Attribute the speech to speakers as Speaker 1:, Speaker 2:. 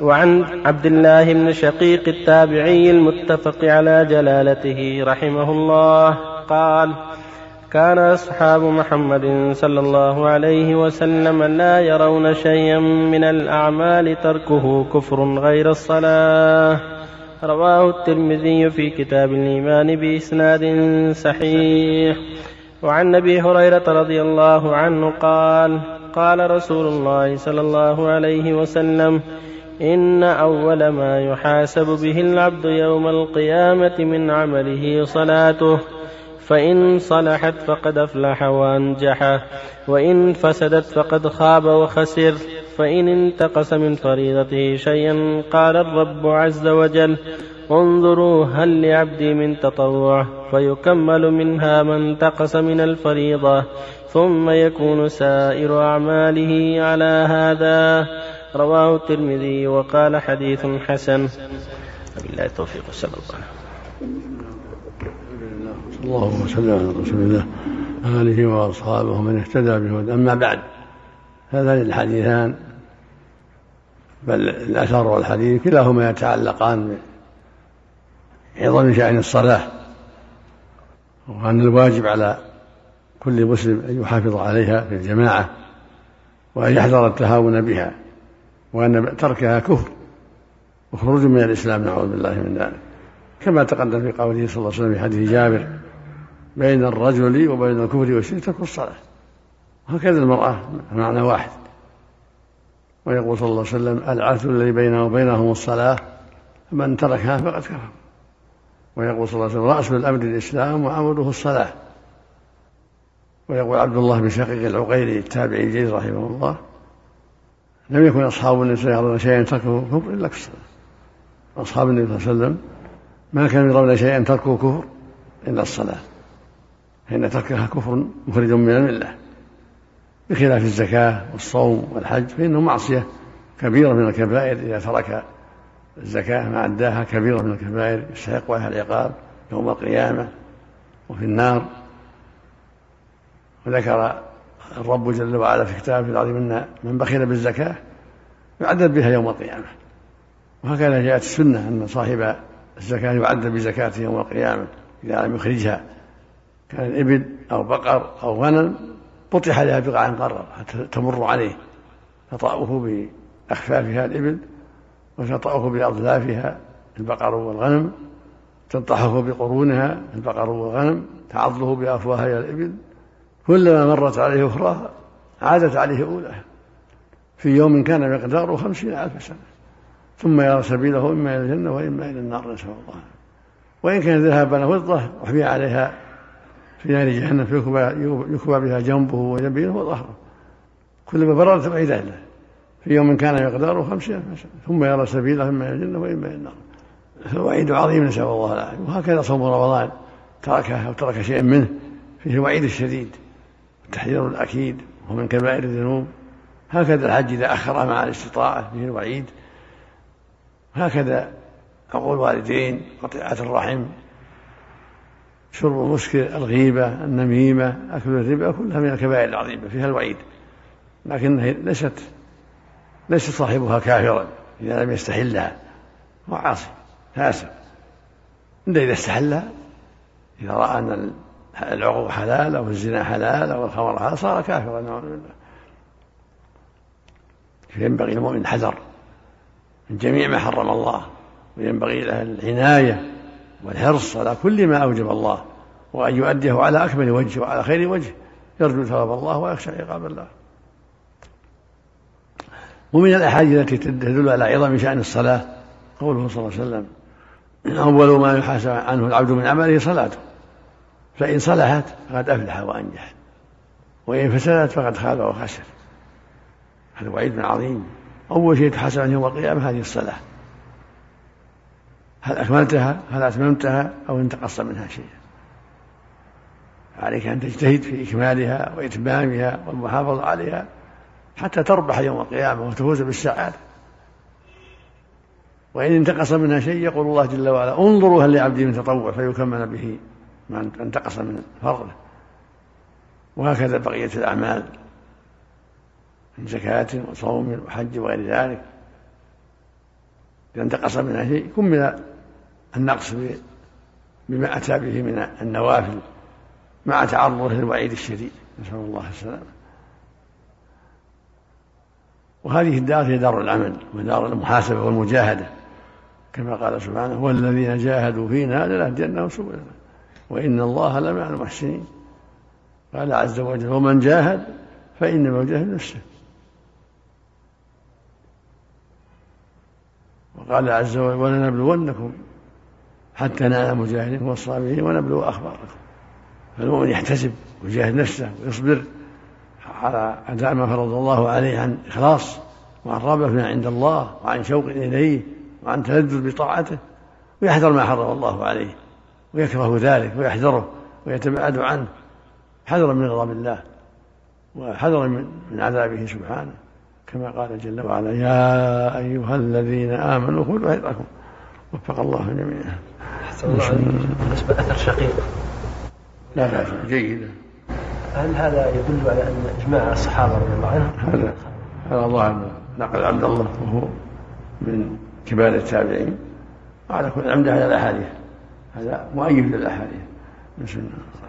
Speaker 1: وعن عبد الله بن شقيق التابعي المتفق على جلالته رحمه الله قال كان أصحاب محمد صلى الله عليه وسلم لا يرون شيئا من الأعمال تركه كفر غير الصلاة. رواه الترمذي في كتاب الإيمان بإسناد صحيح. وعن أبي هريرة رضي الله عنه قال قال رسول الله صلى الله عليه وسلم إن أول ما يحاسب به العبد يوم القيامة من عمله صلاته فإن صلحت فقد أفلح وأنجح وإن فسدت فقد خاب وخسر فإن انتقص من فريضته شيئا قال الرب عز وجل انظروا هل لعبدي من تطوع فيكمل منها ما انتقص من الفريضة ثم يكون سائر أعماله على هذا. رواه الترمذي وقال حديث حسن. بالله التوفيق عليه وسلم
Speaker 2: اللهم صل على رسول الله آله وأصحابه ومن اهتدى به أما بعد هذان الحديثان بل الأثر والحديث كلاهما يتعلقان بعظم شأن الصلاة وأن الواجب على كل مسلم أن يحافظ عليها في الجماعة وأن يحذر التهاون بها. وأن تركها كفر وخروج من الإسلام نعوذ بالله من ذلك. كما تقدم في قوله صلى الله عليه وسلم في حديث جابر بين الرجل وبين الكفر والشرك ترك الصلاة. وهكذا المرأة معنى واحد. ويقول صلى الله عليه وسلم العهد الذي بينه وبينهم الصلاة فمن تركها فقد كفر. ويقول صلى الله عليه وسلم رأس الأمر الإسلام وعمله الصلاة. ويقول عبد الله بن شقيق العقيلي التابعي الجليل رحمه الله لم يكن أصحاب النبي صلى الله عليه وسلم شيئا تركه كفر إلا كالصلاة أصحاب النبي صلى الله عليه وسلم ما كانوا يرون شيئا تركه كفر إلا الصلاة. فإن تركها كفر مخرج من الملة. بخلاف الزكاة والصوم والحج فإنه معصية كبيرة من الكبائر إذا ترك الزكاة ما أداها كبيرة من الكبائر يستحق عليها العقاب يوم القيامة وفي النار. وذكر الرب جل وعلا في كتابه العظيم أن من بخل بالزكاة يعذب بها يوم القيامة. وهكذا جاءت السنة أن صاحب الزكاة يعذب بزكاته يوم القيامة إذا لم يخرجها. كان إبل أو بقر أو غنم بطح لها بقعة مقررة تمر عليه. تطأه بأخفافها الإبل وتطأه بأظلافها البقر والغنم. تنطحه بقرونها البقر والغنم. تعضه بأفواهها الإبل. كلما مرت عليه أخرى عادت عليه أولاها في يوم كان مقداره خمسين ألف سنة. ثم يرى سبيله إما إلى الجنة وإما إلى النار نسأل الله. وإن كان ذهبا فضة أحمي عليها في نار جهنم يكوى بها جنبه وجبينه وظهره. كلما بررت بعيدا له في يوم كان مقداره خمسين ألف سنة. ثم يرى سبيله إما إلى الجنة وإما إلى النار. الوعيد عظيم نسأل الله العافية. وهكذا صوم رمضان. تركه أو ترك شيئا منه. فيه الوعيد الشديد التحذير الأكيد وهو من كبائر الذنوب. هكذا الحج إذا أخر مع الاستطاعة فيه الوعيد هكذا عقول الوالدين قطيعة الرحم. شرب المسكر الغيبة النميمة أكل الربا كلها من الكبائر العظيمة فيها الوعيد. لكنها ليست ليس صاحبها كافرا إذا لم يستحلها. هو عاصي فاسق إلا إذا استحلها إذا رأى أن العقوق حلال أو الزنا حلال أو الخمر حلال صار كافرا. نعوذ بالله فينبغي المؤمن الحذر من جميع ما حرم الله وينبغي له العناية والحرص على كل ما أوجب الله وأن يؤديه على أكمل وجه وعلى خير وجه يرجو ثواب الله ويخشى عقاب الله. ومن الأحاديث التي تدل على عظم شأن الصلاة قوله صلى الله عليه وسلم أول ما يحاسب عنه العبد من عمله صلاته. فإن صلحت فقد أفلح وأنجح. وإن فسدت فقد خاب وخسر. هذا وعيد عظيم. أول شيء تحاسب عنه يوم القيامة هذه الصلاة. هل أكملتها؟ هل أتممتها؟ أو انتقص منها شيء عليك أن تجتهد في إكمالها وإتمامها والمحافظة عليها حتى تربح يوم القيامة وتفوز بالسعادة. وإن انتقص منها شيء يقول الله جل وعلا انظروا هل لعبدي من تطوع فيكمل به. ما انتقص من فرضه وهكذا بقية الأعمال من زكاة وصوم وحج وغير ذلك. إذا انتقص منها شيء كمل النقص بما أتى به من النوافل مع تعرضه للوعيد الشديد. نسأل الله السلامة. وهذه الدار هي دار العمل ودار المحاسبة والمجاهدة. كما قال سبحانه والذين جاهدوا فينا لنهدينهم سبلنا. وإن الله لمع المحسنين قال عز وجل ومن جاهد فإنما يجاهد نفسه. وقال عز وجل ولنبلونكم حتى نعلم المجاهدين والصابرين ونبلو أخباركم. فالمؤمن يحتسب ويجاهد نفسه ويصبر على أداء ما فرض الله عليه عن إخلاص وعن رغبة عند الله وعن شوق إليه وعن تلذذ بطاعته ويحذر ما حرم الله عليه. ويكره ذلك ويحذره ويتبعد عنه. حذرا من غضب الله وحذرا من عذابه سبحانه كما قال جل وعلا يا أيها الذين آمنوا خذوا حذركم وفق الله جميعا.
Speaker 1: بالنسبة أثر شقيق
Speaker 2: لا بأس جيد.
Speaker 1: هل هذا يدل على أن إجماع الصحابة رضي الله عنهم؟
Speaker 2: هذا هذا الله نقل عبد الله وهو من كبار التابعين. وعلى كل عمده على الأحاديث. هذا مؤيد للأحاديث. بسم الله